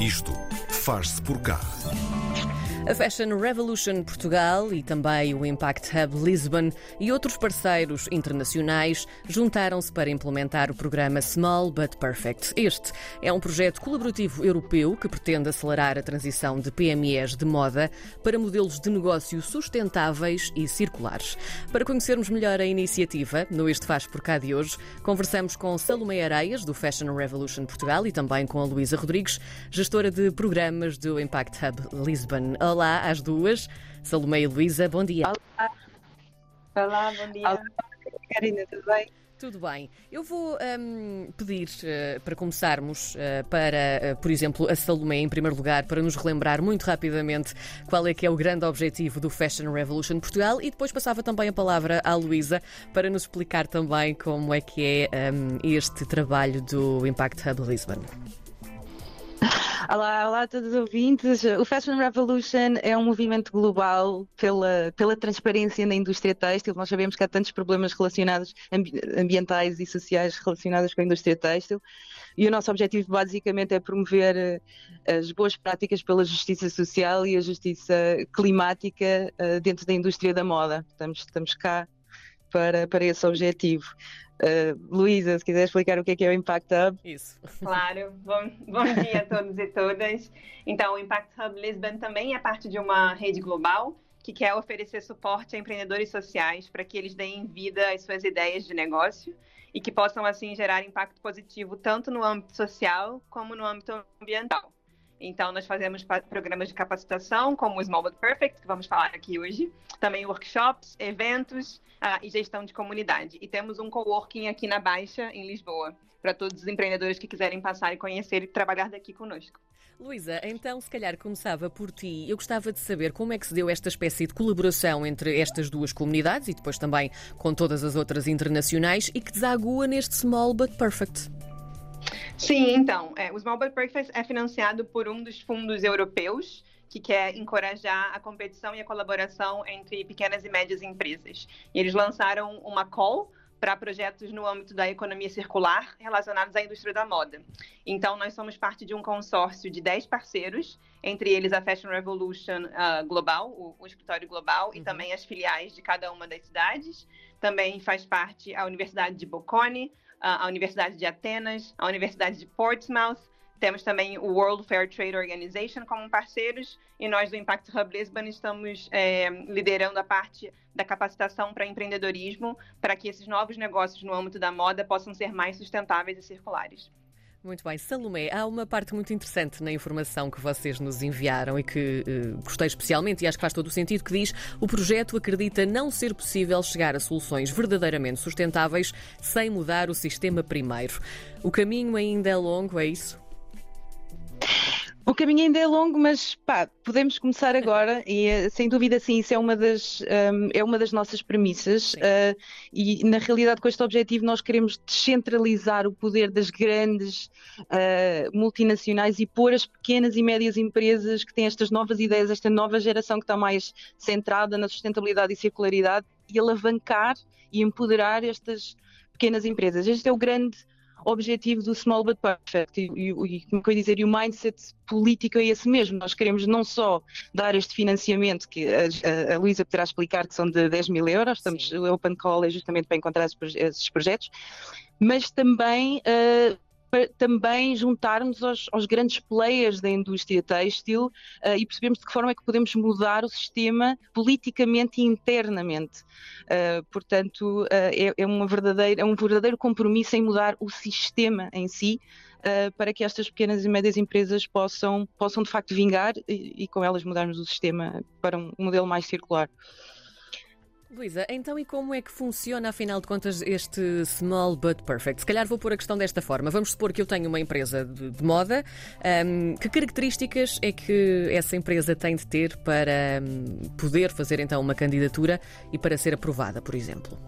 Isto faz-se por cá. A Fashion Revolution Portugal e também o Impact Hub Lisbon e outros parceiros internacionais juntaram-se para implementar o programa Small But Perfect. Este é um projeto colaborativo europeu que pretende acelerar a transição de PMEs de moda para modelos de negócio sustentáveis e circulares. Para conhecermos melhor a iniciativa, no Este Faz por Cá de hoje, conversamos com Salomé Areias, do Fashion Revolution Portugal, e também com a Luísa Rodrigues, gestora de programas do Impact Hub Lisbon. Olá às duas. Salomé e Luísa, bom dia. Olá. Olá, bom dia. Olá, Karina, tudo bem? Tudo bem. Eu vou um, pedir uh, para começarmos uh, para, uh, por exemplo, a Salomé, em primeiro lugar, para nos relembrar muito rapidamente qual é que é o grande objetivo do Fashion Revolution Portugal e depois passava também a palavra à Luísa para nos explicar também como é que é um, este trabalho do Impact Hub Lisbon. Olá, olá a todos os ouvintes. O Fashion Revolution é um movimento global pela, pela transparência na indústria têxtil. Nós sabemos que há tantos problemas relacionados, ambientais e sociais relacionados com a indústria têxtil. E o nosso objetivo basicamente é promover eh, as boas práticas pela justiça social e a justiça climática eh, dentro da indústria da moda. Estamos, estamos cá para, para esse objetivo. Uh, Luísa, se quiser explicar o que é, que é o Impact Hub. Isso. Claro, bom, bom dia a todos e todas. Então, o Impact Hub Lisbon também é parte de uma rede global que quer oferecer suporte a empreendedores sociais para que eles deem vida às suas ideias de negócio e que possam, assim, gerar impacto positivo tanto no âmbito social como no âmbito ambiental. Então, nós fazemos programas de capacitação, como o Small But Perfect, que vamos falar aqui hoje, também workshops, eventos uh, e gestão de comunidade. E temos um coworking aqui na Baixa, em Lisboa, para todos os empreendedores que quiserem passar e conhecer e trabalhar daqui conosco. Luísa, então se calhar começava por ti. Eu gostava de saber como é que se deu esta espécie de colaboração entre estas duas comunidades e depois também com todas as outras internacionais e que desagua neste Small But Perfect. Sim, então, é, o Small But Breakfast é financiado por um dos fundos europeus que quer encorajar a competição e a colaboração entre pequenas e médias empresas. E eles lançaram uma call para projetos no âmbito da economia circular relacionados à indústria da moda. Então, nós somos parte de um consórcio de 10 parceiros, entre eles a Fashion Revolution uh, Global, o, o, escritório global, uhum. e também as filiais de cada uma das cidades. Também faz parte a Universidade de Bocconi, a Universidade de Atenas, a Universidade de Portsmouth, temos também o World Fair Trade Organization como parceiros e nós do Impact Hub Lisbon estamos é, liderando a parte da capacitação para empreendedorismo para que esses novos negócios no âmbito da moda possam ser mais sustentáveis e circulares. Muito bem. Salomé, há uma parte muito interessante na informação que vocês nos enviaram e que uh, gostei especialmente e acho que faz todo o sentido, que diz o projeto acredita não ser possível chegar a soluções verdadeiramente sustentáveis sem mudar o sistema primeiro. O caminho ainda é longo, é isso? O caminho ainda é longo, mas pá, podemos começar agora e eh, sem dúvida sim, isso é uma das, um, é uma das nossas premissas uh, e na realidade com este objetivo nós queremos descentralizar o poder das grandes uh, multinacionais e pôr as pequenas e médias empresas que têm estas novas ideias, esta nova geração que está mais centrada na sustentabilidade e circularidade e alavancar e empoderar estas pequenas empresas. Este é o grande objetivo do Small But Perfect e, e, como eu dizer, e o mindset político é esse mesmo. Nós queremos não só dar este financiamento que a, a, Luísa poderá explicar que são de 10 mil euros, estamos, o Open Call é justamente para encontrar esses projetos, mas também uh, também juntarmos aos, aos, grandes players da indústria têxtil uh, e percebemos de que forma é que podemos mudar o sistema politicamente e internamente. Uh, portanto, uh, é, é, uma verdadeira, é um verdadeiro compromisso em mudar o sistema em si. para que estas pequenas e médias empresas possam, possam de facto vingar e, e com elas mudarmos o sistema para um modelo mais circular. Luísa, então e como é que funciona, afinal de contas, este Small But Perfect? Se calhar vou pôr a questão desta forma. Vamos supor que eu tenho uma empresa de, de moda. Um, que características é que essa empresa tem de ter para um, poder fazer então uma candidatura e para ser aprovada, por exemplo?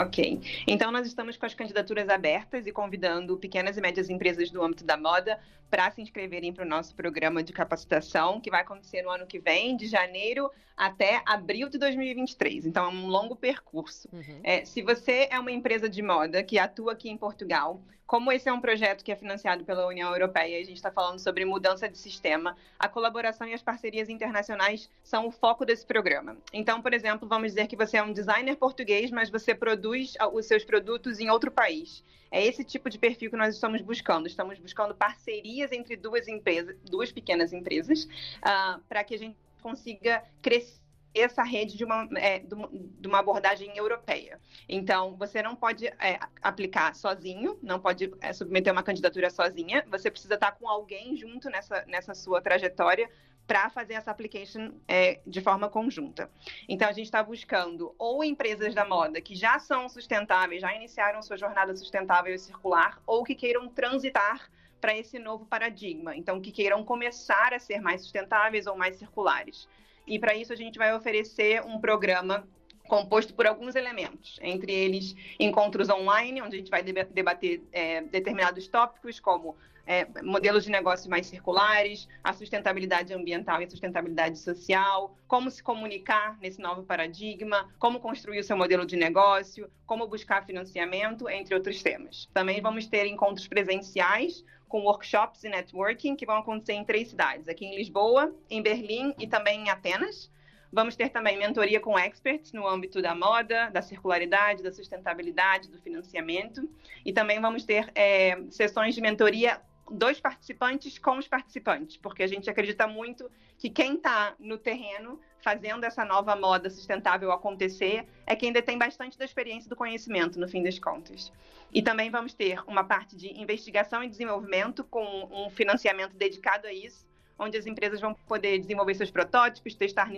Ok. Então, nós estamos com as candidaturas abertas e convidando pequenas e médias empresas do âmbito da moda para se inscreverem para o nosso programa de capacitação, que vai acontecer no ano que vem, de janeiro até abril de 2023. Então, é um longo percurso. Uhum. É, se você é uma empresa de moda que atua aqui em Portugal, como esse é um projeto que é financiado pela União Europeia, a gente está falando sobre mudança de sistema, a colaboração e as parcerias internacionais são o foco desse programa. Então, por exemplo, vamos dizer que você é um designer português, mas você produz os seus produtos em outro país. É esse tipo de perfil que nós estamos buscando. Estamos buscando parcerias entre duas empresas, duas pequenas empresas, uh, para que a gente consiga crescer essa rede de uma, é, de uma abordagem europeia. Então, você não pode é, aplicar sozinho, não pode é, submeter uma candidatura sozinha, você precisa estar com alguém junto nessa, nessa sua trajetória para fazer essa application é, de forma conjunta. Então, a gente está buscando ou empresas da moda que já são sustentáveis, já iniciaram sua jornada sustentável e circular, ou que queiram transitar para esse novo paradigma. Então, que queiram começar a ser mais sustentáveis ou mais circulares. E para isso a gente vai oferecer um programa composto por alguns elementos, entre eles encontros online, onde a gente vai debater é, determinados tópicos, como é, modelos de negócios mais circulares, a sustentabilidade ambiental e a sustentabilidade social, como se comunicar nesse novo paradigma, como construir o seu modelo de negócio, como buscar financiamento, entre outros temas. Também vamos ter encontros presenciais, com workshops e networking que vão acontecer em três cidades, aqui em Lisboa, em Berlim e também em Atenas. Vamos ter também mentoria com experts no âmbito da moda, da circularidade, da sustentabilidade, do financiamento. E também vamos ter é, sessões de mentoria dos participantes com os participantes, porque a gente acredita muito que quem está no terreno fazendo essa nova moda sustentável acontecer é quem detém bastante da experiência do conhecimento, no fim das contas. E também vamos ter uma parte de investigação e desenvolvimento com um financiamento dedicado a isso, onde as empresas vão poder desenvolver seus protótipos, testar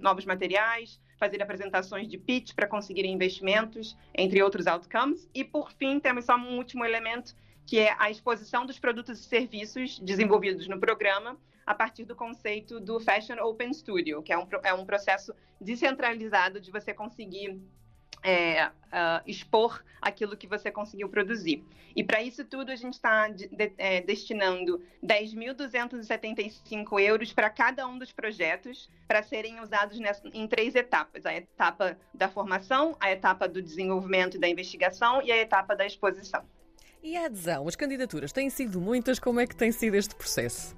novos materiais, fazer apresentações de pitch para conseguir investimentos, entre outros outcomes. E, por fim, temos só um último elemento, que é a exposição dos produtos e serviços desenvolvidos no programa a partir do conceito do Fashion Open Studio, que é um, é um processo descentralizado de você conseguir é, uh, expor aquilo que você conseguiu produzir. E para isso tudo, a gente está de, de, é, destinando 10.275 euros para cada um dos projetos, para serem usados nessa, em três etapas: a etapa da formação, a etapa do desenvolvimento e da investigação e a etapa da exposição. E a adesão? As candidaturas têm sido muitas, como é que tem sido este processo?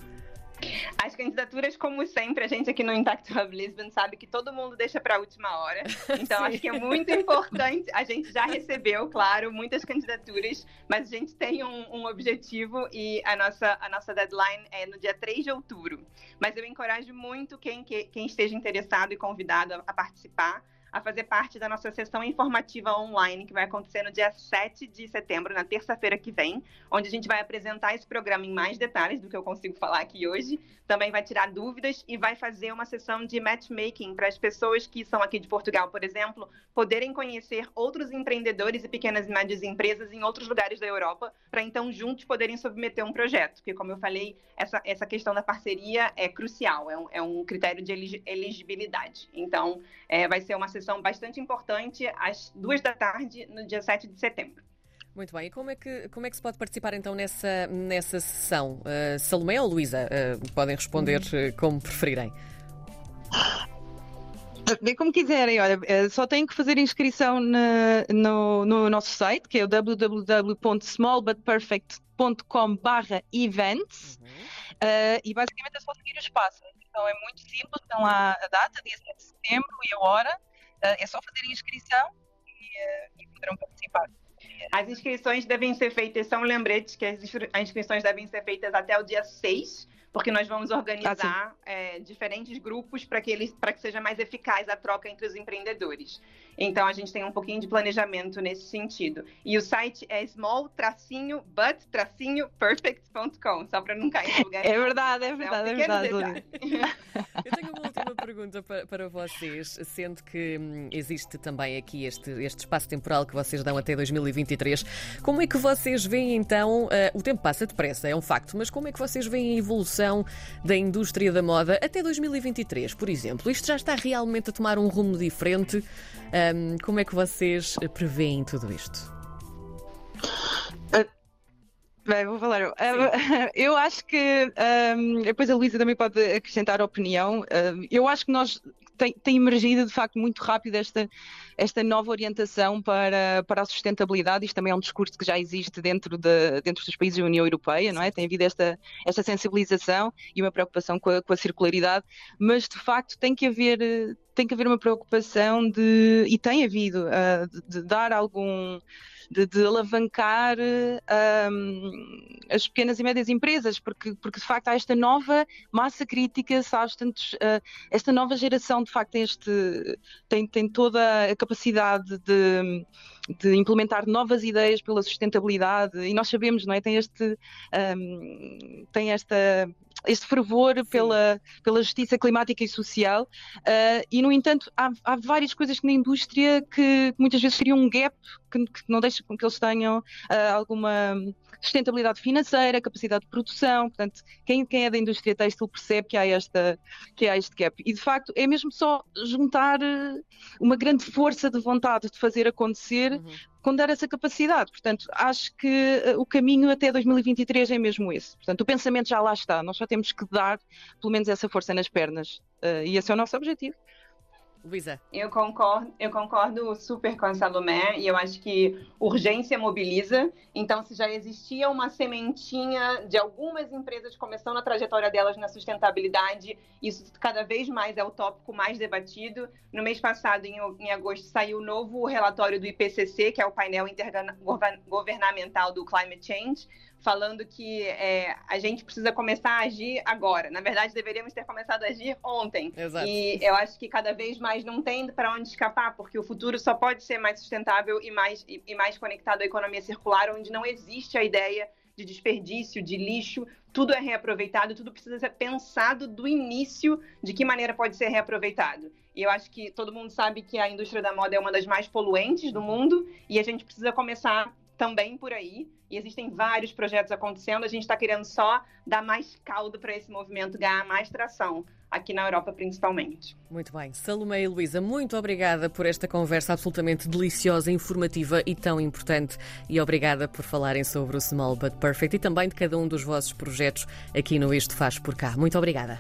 As candidaturas, como sempre, a gente aqui no Impact Hub Lisbon sabe que todo mundo deixa para a última hora. Então, acho que é muito importante. A gente já recebeu, claro, muitas candidaturas, mas a gente tem um, um objetivo e a nossa, a nossa deadline é no dia 3 de outubro. Mas eu encorajo muito quem, quem esteja interessado e convidado a, a participar a fazer parte da nossa sessão informativa online, que vai acontecer no dia 7 de setembro, na terça-feira que vem, onde a gente vai apresentar esse programa em mais detalhes do que eu consigo falar aqui hoje. Também vai tirar dúvidas e vai fazer uma sessão de matchmaking para as pessoas que são aqui de Portugal, por exemplo, poderem conhecer outros empreendedores e pequenas e médias empresas em outros lugares da Europa, para então juntos poderem submeter um projeto. Porque, como eu falei, essa, essa questão da parceria é crucial, é um, é um critério de elegibilidade. Então, é, vai ser uma sessão sessão bastante importante às duas da tarde, no dia 7 de setembro. Muito bem, e como é que, como é que se pode participar então nessa, nessa sessão? Uh, Salomé ou Luísa? Uh, podem responder uh, como preferirem. Bem como quiserem, olha, só têm que fazer inscrição na, no, no, nosso site, que é o www.smallbutperfect.com events uhum. uh, e basicamente é só seguir os passos. Então é muito simples, estão lá a data, dia 7 de setembro e a hora, é só fazer a inscrição e, ah, e poderão participar. As inscrições devem ser feitas, são lembretes que as inscrições devem ser feitas até o dia 6 porque nós vamos organizar ah, é, diferentes grupos para que, eles, que seja mais eficaz a troca entre os empreendedores. Então, a gente tem um pouquinho de planejamento nesse sentido. E o site é small-but-perfect.com, só para não cair no lugar. É verdade, é verdade, é, um é verdade. Eu tenho uma pergunta para, para, vocês, sendo que hum, existe também aqui este, este espaço temporal que vocês dão até 2023. Como é que vocês veem, então, uh, o tempo passa depressa, é um facto, mas como é que vocês veem a evolução da indústria da moda até 2023, por exemplo? Isto já está realmente a tomar um rumo diferente? Um, como é que vocês preveem tudo isto? Bem, vou falar. Eu, eu acho que um, depois a Luísa também pode acrescentar opinião. Uh, eu acho que nós tem, tem emergido de facto muito rápido esta, esta nova orientação para, para a sustentabilidade. Isto também é um discurso que já existe dentro, de, dentro dos países da União Europeia, não é? Tem havido esta, esta sensibilização e uma preocupação com a, com a circularidade, mas de facto tem que haver tem que haver uma preocupação de, e tem havido, uh, de, de, dar algum, de, de alavancar um, as pequenas e médias empresas, porque, porque de facto há esta nova massa crítica, sabes, tantos, uh, esta nova geração de facto tem, este, tem, tem toda a capacidade de, de implementar novas ideias pela sustentabilidade e nós sabemos, não é? Tem este, um, tem esta este fervor pela, pela justiça climática e social, uh, e no entanto há, há, várias coisas que na indústria que muitas vezes criam um gap que, que não deixa com que eles tenham uh, alguma sustentabilidade financeira, capacidade de produção, portanto, quem, quem é da indústria têxtil percebe que há, esta, que há este gap. E de facto é mesmo só juntar ah, uma grande força de vontade de fazer acontecer uhum com dar essa capacidade. Portanto, acho que uh, o caminho até 2023 é mesmo esse. Portanto, o pensamento já lá está, nós só temos que dar pelo menos essa força nas pernas. Uh, e esse é o nosso objetivo. Luísa. Eu concordo, eu concordo super com a Salomé e eu acho que urgência mobiliza. Então, se já existia uma sementinha de algumas empresas começando a trajetória delas na sustentabilidade, isso cada vez mais é o tópico mais debatido. No mês passado, em, em agosto, saiu o novo relatório do IPCC, que é o painel intergovernamental do Climate Change, falando que é, a gente precisa começar a agir agora. Na verdade, deveríamos ter começado a agir ontem. Exato. E eu acho que cada vez mais não tem para onde escapar, porque o futuro só pode ser mais sustentável e mais, e, e mais conectado à economia circular, onde não existe a ideia de desperdício, de lixo, tudo é reaproveitado, tudo precisa ser pensado do início de que maneira pode ser reaproveitado. E eu acho que todo mundo sabe que a indústria da moda é uma das mais poluentes do mundo e a gente precisa começar também por aí. E existem vários projetos acontecendo. A gente está querendo só dar mais caldo para esse movimento ganhar mais tração aqui na Europa principalmente. Muito bem. Salomé e Luísa, muito obrigada por esta conversa absolutamente deliciosa, informativa e tão importante. E obrigada por falarem sobre o Small But Perfect e também de cada um dos vossos projetos aqui no Isto Faz Por Cá. Muito obrigada.